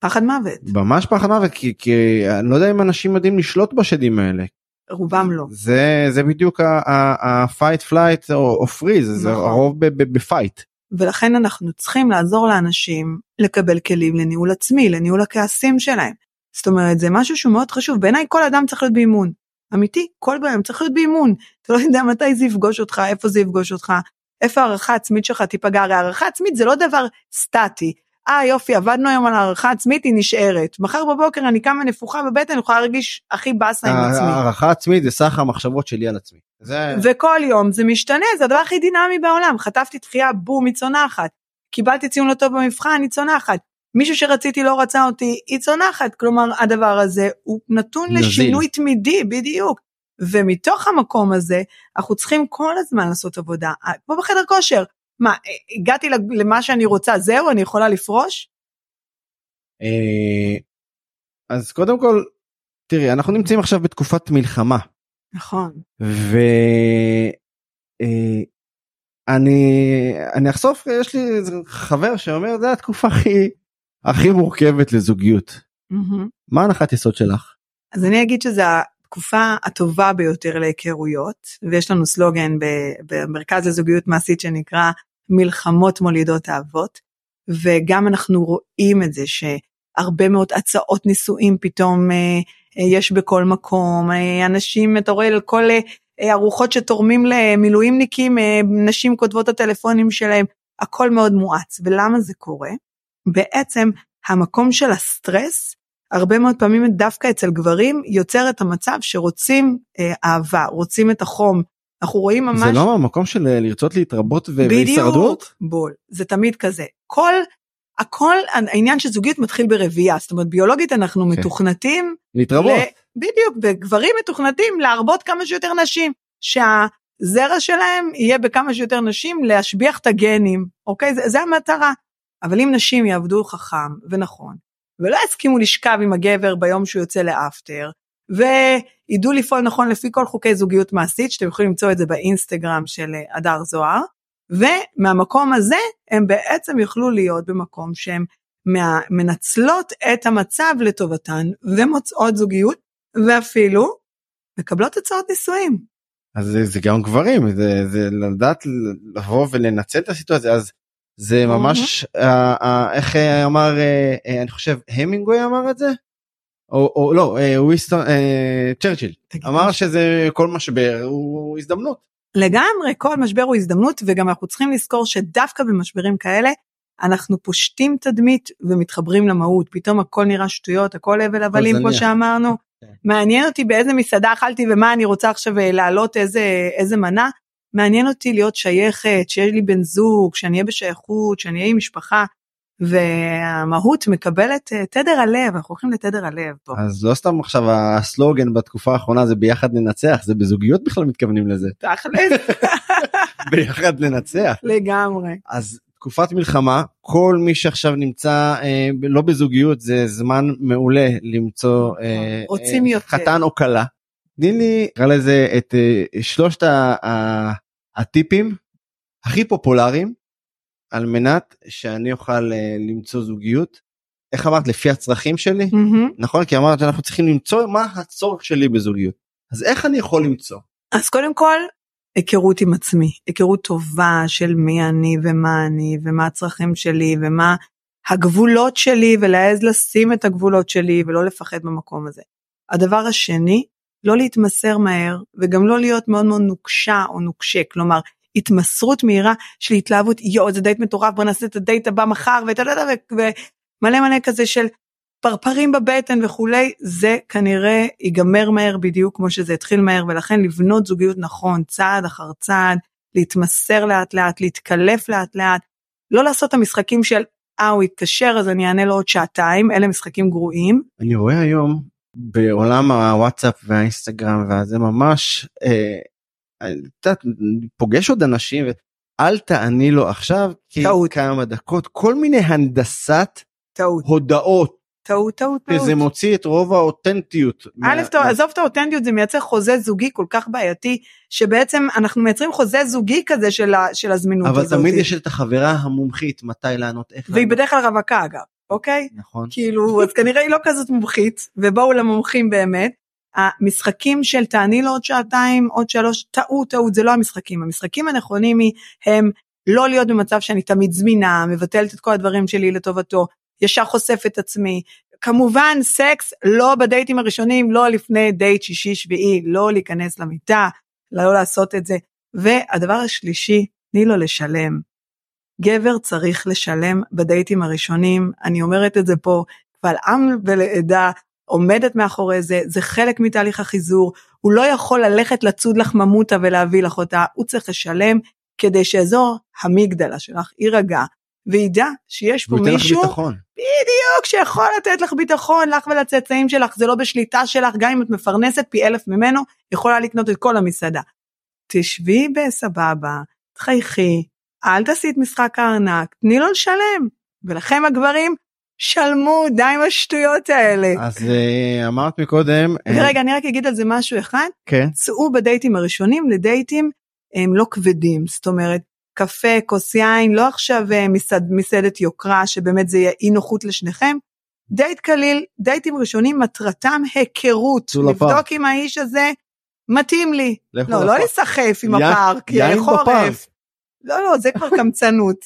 פחד מוות, שממש פחד מוות כי, כי אני לא יודע אם אנשים יודעים לשלוט בשדים האלה. רובם לא. זה זה בדיוק ה-fight flight או freeze זה נכון. הרוב בפייט. ולכן אנחנו צריכים לעזור לאנשים לקבל כלים לניהול עצמי, לניהול הכעסים שלהם. זאת אומרת, זה משהו שהוא מאוד חשוב. בעיניי כל אדם צריך להיות באימון. אמיתי, כל אדם צריך להיות באימון. אתה לא יודע מתי זה יפגוש אותך, איפה זה יפגוש אותך, איפה הערכה עצמית שלך תיפגע. הרי הערכה עצמית זה לא דבר סטטי. אה יופי, עבדנו היום על הערכה עצמית, היא נשארת. מחר בבוקר אני קמה נפוחה בבטן, אני יכולה להרגיש הכי באסה עם עצמי. הערכה עצמית זה סך המחשבות שלי על עצמי. זה וכל יום זה משתנה, זה הדבר הכי דינמי בעולם. חטפתי דחייה, בום, היא צונחת. קיבלתי ציון לא טוב במבחן, היא צונחת. מישהו שרציתי לא רצה אותי, היא צונחת. כלומר, הדבר הזה הוא נתון נזיל. לשינוי תמידי, בדיוק. ומתוך המקום הזה, אנחנו צריכים כל הזמן לעשות עבודה. כמו בחדר כושר. מה, הגעתי למה שאני רוצה, זהו, אני יכולה לפרוש? אה, אז קודם כל תראי, אנחנו נמצאים עכשיו בתקופת מלחמה, נכון. ואני אני אחשוף, יש לי חבר שאומר, זה התקופה הכי הכי מורכבת לזוגיות. מהמם. מה הנחת יסוד שלך? אז אני אגיד שזו התקופה הטובה ביותר להיכרויות, ויש לנו סלוגן במרכז לזוגיות מעשית שנקרא מלחמות מולידות אהבות, וגם אנחנו רואים את זה שהרבה מאוד הצעות נישואים פתאום אה, אה, יש בכל מקום, אה, אנשים, אתה רואה על כל אה, אה, ארוחות שתורמים למילואימניקים, אה, נשים כותבות את הטלפונים שלהם, הכל מאוד מואץ, ולמה זה קורה? בעצם המקום של הסטרס הרבה מאוד פעמים דווקא אצל גברים יוצר את המצב שרוצים אה, אהבה, רוצים את החום. אנחנו רואים ממש... זה לא המקום של אה, לרצות להתרבות ו- והישרדות? בול. זה תמיד כזה. כל, הכל, העניין של זוגיות מתחיל ברבייה. זאת אומרת, ביולוגית אנחנו כן. מתוכנתים... להתרבות. ל- בדיוק, וגברים מתוכנתים להרבות כמה שיותר נשים. שהזרע שלהם יהיה בכמה שיותר נשים להשביח את הגנים, אוקיי? זה, זה המטרה. אבל אם נשים יעבדו חכם ונכון, ולא יסכימו לשכב עם הגבר ביום שהוא יוצא לאפטר, וידעו לפעול נכון לפי כל חוקי זוגיות מעשית, שאתם יכולים למצוא את זה באינסטגרם של אה, הדר זוהר, ומהמקום הזה הם בעצם יוכלו להיות במקום שהם מנצלות את המצב לטובתן ומוצאות זוגיות, ואפילו מקבלות הצעות נישואים. אז זה, זה גם גברים, זה, זה לדעת לבוא ולנצל את הסיטואציה, אז זה ממש, אה, אה, איך אה, אמר, אה, אני חושב, המינגווי אמר את זה? או, או לא, וויסטון, צ'רצ'יל, אמר. שזה כל משבר הוא הזדמנות. לגמרי, כל משבר הוא הזדמנות, וגם אנחנו צריכים לזכור שדווקא במשברים כאלה, אנחנו פושטים תדמית ומתחברים למהות. פתאום הכל נראה שטויות, הכל הבל הבלים, כמו. שאמרנו. כן. מעניין אותי באיזה מסעדה אכלתי ומה אני רוצה עכשיו להעלות איזה, איזה מנה. מעניין אותי להיות שייכת, שיהיה לי בן זוג, שאני אהיה בשייכות, שאני אהיה עם משפחה. והמהות מקבלת אה, תדר הלב, אנחנו הולכים לתדר הלב פה. אז לא סתם עכשיו הסלוגן בתקופה האחרונה זה ביחד ננצח, זה בזוגיות בכלל מתכוונים לזה, תכל'ס, ביחד לנצח. לגמרי. אז תקופת מלחמה כל מי שעכשיו נמצא אה, לא בזוגיות זה זמן מעולה למצוא אה, רוצים אה, יותר. חתן או כלה. תני לי נקרא לזה את אה, שלושת הטיפים הכי פופולריים על מנת שאני אוכל אה, למצוא זוגיות. איך אמרת לפי הצרכים שלי מהמם. נכון כי אמרת אנחנו צריכים למצוא מה הצורך שלי בזוגיות אז איך אני יכול למצוא אז קודם כל, היכרות עם עצמי, היכרות טובה של מי אני ומה אני ומה הצרכים שלי ומה הגבולות שלי ולהעז לשים את הגבולות שלי ולא לפחד במקום הזה. הדבר השני, לא להתמסר מהר וגם לא להיות מאוד מאוד נוקשה או נוקשה, כלומר התמסרות מהירה של התלהבות, יואו זה דייט מטורף בוא נעשה את הדייט הבא מחר ואתה יודע ומלא מלא כזה של פרפרים בבטן וכולי, זה כנראה ייגמר מהר בדיוק כמו שזה התחיל מהר, ולכן לבנות זוגיות נכון, צעד אחר צעד, להתמסר לאט לאט, להתקלף לאט לאט, לא לעשות את המשחקים של, אה הוא התקשר אז אני אענה לו עוד שעתיים, אלה משחקים גרועים. אני רואה היום בעולם הוואטסאפ והאינסטגרם והזה ממש אה, יודעת, פוגש עוד אנשים אל תעני לו עכשיו כי טעות. כמה דקות כל מיני הנדסת טעות, הודעות טעות, טעות, טעות. שזה מוציא את רוב האותנטיות. א', מה- טוב, עזוב את האותנטיות, זה מייצר חוזה זוגי כל כך בעייתי, שבעצם אנחנו מייצרים חוזה זוגי כזה של, ה, של הזמינות אבל הזאת. תמיד יש את החברה המומחית מתי לענות איך והיא לענות. בדרך כלל רווקה אגב, אוקיי? נכון. כאילו, אז כנראה היא לא כזאת מומחית, ובואו למומחים באמת. המשחקים של תעני לו עוד שעתיים, עוד שלוש, טעות, טעות, זה לא המשחקים. המשחקים הנכונים הם לא להיות במצב שאני תמיד זמינה, מבטלת את כל הדברים שלי לטובתו, ישר חושף את עצמי. כמובן סקס לא בדייטים הראשונים, לא לפני דייט שישי שביעי, לא להיכנס למיטה, לא לעשות את זה. והדבר השלישי, תני לו לשלם. גבר צריך לשלם בדייטים הראשונים, אני אומרת את זה פה קבל עם ולעדה, עומדת מאחורי זה, זה חלק מתהליך החיזור, הוא לא יכול ללכת לצוד לך ממותה ולהביא לך אותה, הוא צריך לשלם כדי שאזור המגדלה שלך יירגע, וידע שיש פה והוא ייתן לך מישהו, ביטחון. בדיוק, שיכול לתת לך ביטחון, לך ולצאצאים שלך, זה לא בשליטה שלך, גם אם את מפרנסת פי אלף ממנו, יכולה לקנות את כל המסעדה. תשבי בסבבה, תחייכי, אל תעשי את משחק הארנק, תני לו לשלם. ולכם הגברים, שלמו, די עם השטויות האלה. אז אה, אמרת מקודם, אה, ורגע, אני רק אגיד על זה משהו אחד. כן, צאו בדייטים הראשונים לדייטים הם לא כבדים, זאת אומרת, קפה, כוס יין, לא עכשיו אה, מסעד, מסעדת יוקרה, שבאמת זה יהיה אי נוחות לשניכם. דייט קליל, דייטים ראשונים מטרתם היכרות. לבדוק אם האיש הזה מתאים לי. לא, לא לפארק. להיסחף עם י- הפארק, יין בפארק. לא, לא, זה כבר קמצנות.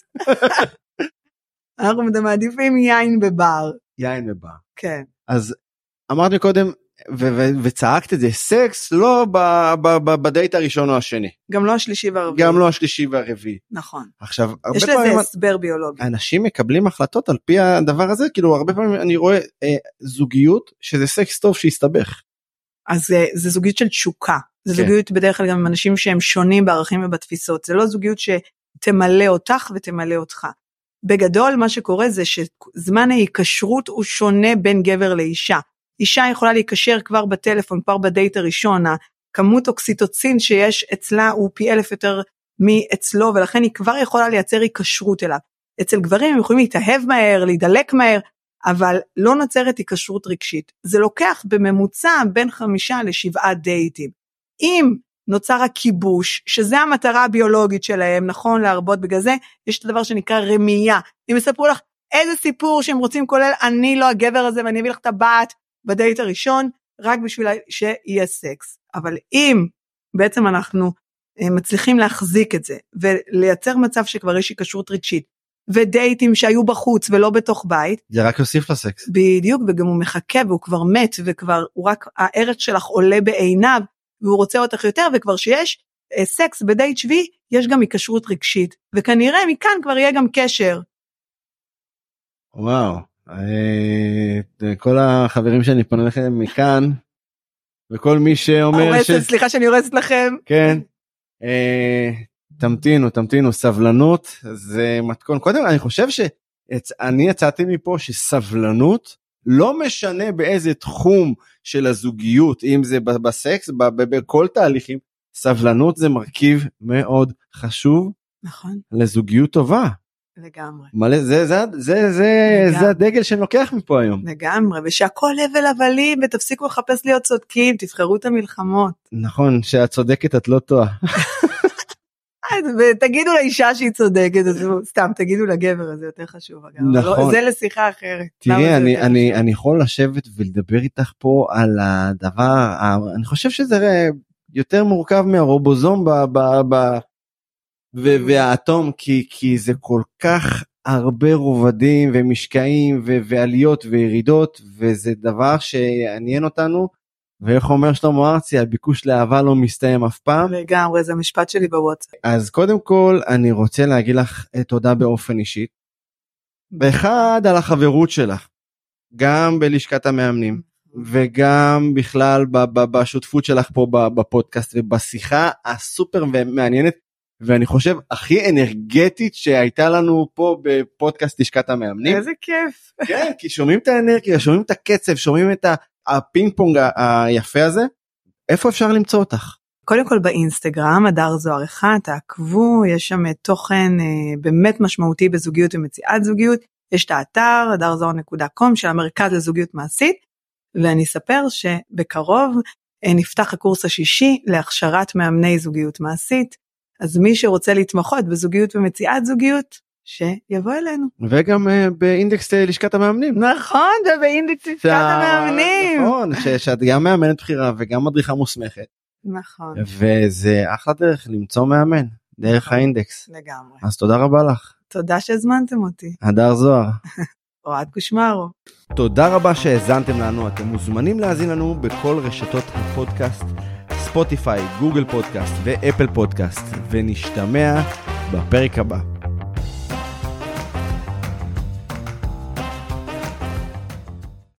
אנחנו מעדיפים יין בבר, יין ובר. כן. אז אמרת מקודם, וצעקת את זה, סקס לא ב- ב- ב- בדייט הראשון או השני, גם לא השלישי והרביעי. גם לא השלישי והרביעי. נכון. עכשיו, הרבה יש פעמים לזה הסבר ביולוגי. אנשים מקבלים החלטות על פי הדבר הזה, כאילו הרבה פעמים אני רואה אה, זוגיות שזה סקס טוב שהסתבך. אז זה, זה זוגיות של תשוקה. זה כן. זוגיות בדרך כלל גם עם אנשים שהם שונים בערכים ובתפיסות. זה לא זוגיות שתמלא אותך ותמלא אותך. בגדול מה שקורה זה שזמן ההיקשרות הוא שונה בין גבר לאישה. אישה יכולה להיקשר כבר בטלפון, כבר בדייט הראשון, הכמות אוקסיטוצין שיש אצלה הוא פי אלף יותר מאצלו ולכן היא כבר יכולה לייצר היקשרות אליו. אצל גברים הם יכולים להתאהב מהר, להידלק מהר, אבל לא נוצרת היקשרות רגשית. זה לוקח בממוצע בין חמישה לשבעה דייטים. אם נוצר הכיבוש, שזה המטרה הביולוגית שלהם, נכון להרבות בגלל זה, יש את הדבר שנקרא רמייה. אם יספרו לך איזה סיפור שהם רוצים כולל אני לא הגבר הזה ואני אביא לך את הבת בדייט הראשון, רק בשביל שיהיה סקס. אבל אם בעצם אנחנו אה, מצליחים להחזיק את זה ולייצר מצב שכבר יש היקשרות רגשית ודייטים שהיו בחוץ ולא בתוך בית, זה רק יוסיף לסקס. בדיוק, וגם הוא מחכה והוא כבר מת וכבר הוא רק הערך שלך עולה בעיניו והוא רוצה אותך יותר וכבר שיש אה, סקס בדייט שביעי יש גם היקשרות רגשית וכנראה מכאן כבר יהיה גם קשר. וואו, אה, כל החברים שאני פונה לכם מכאן, וכל מי שאומר ש... סליחה שאני הורסת לכם. כן, אה, תמתינו, תמתינו, סבלנות זה מתכון. קודם אני חושב שאני יצאתי מפה שסבלנות, לא משנה באיזה תחום של הזוגיות, אם זה בסקס, בכל תהליכים, סבלנות זה מרכיב מאוד חשוב נכון, לזוגיות טובה. לגמרי. מלא, זה, זה, זה, זה, לגמרי. זה הדגל שאני לוקח מפה היום. לגמרי, ושהכל הבל הבלים ותפסיקו לחפש להיות צודקים, תבחרו את המלחמות. נכון, שאת צודקת את לא טועה. אז ותגידו לאישה שהיא צודקת, סתם תגידו לגבר, זה יותר חשוב אגב. נכון. לא, זה לשיחה אחרת. תראי, אני, אני? אני יכול לשבת ולדבר איתך פה על הדבר, אני חושב שזה יותר מורכב מהרובוזום ב, ב, ב, ו, והאטום, כי, כי זה כל כך הרבה רובדים ומשקעים ו, ועליות וירידות, וזה דבר שיעניין אותנו, ואיך אומר שלמה ארצי, הביקוש לאהבה לא מסתיים אף פעם. לגמרי, זה המשפט שלי בוואטסאפ. אז קודם כל אני רוצה להגיד לך אה, תודה באופן אישי. באחד על החברות שלך, גם בלשכת המאמנים וגם בכלל בשותפות שלך פה בפודקאסט ובשיחה הסופר מעניינת ואני חושב הכי אנרגטית שהייתה לנו פה בפודקאסט לשכת המאמנים. איזה כיף. כן, כי שומעים את האנרגיה, שומעים את הקצב, שומעים את ה- הפינג פונג היפה הזה. איפה אפשר למצוא אותך? קודם כל באינסטגרם, הדר זוהר אחד, תעקבו, יש שם תוכן אה, באמת משמעותי בזוגיות ומציאת זוגיות. יש את האתר, hadarzohar.com של המרכז לזוגיות מעשית, ואני אספר שבקרוב אה, נפתח הקורס השישי להכשרת מאמני זוגיות מעשית. אז מי שרוצה להתמחות בזוגיות ומציאת זוגיות, שיבוא אלינו. וגם אה, באינדקס אה, לשכת המאמנים. נכון, ובאינדקס לשכת המאמנים. נכון, ש- שאת גם מאמנת בכירה וגם מדריכה מוסמכת נכון, וזה אחלה דרך למצוא מאמן דרך נכון. האינדקס לגמרי. אז תודה רבה לך תודה שהזמנתם אותי. הדר זוהר. אוהד קושמרו. תודה רבה שהאזנתם לנו אתם מוזמנים להאזין לנו בכל רשתות הפודקאסט ספוטיפיי גוגל פודקאסט ואפל פודקאסט ונשתמע בפרק הבא.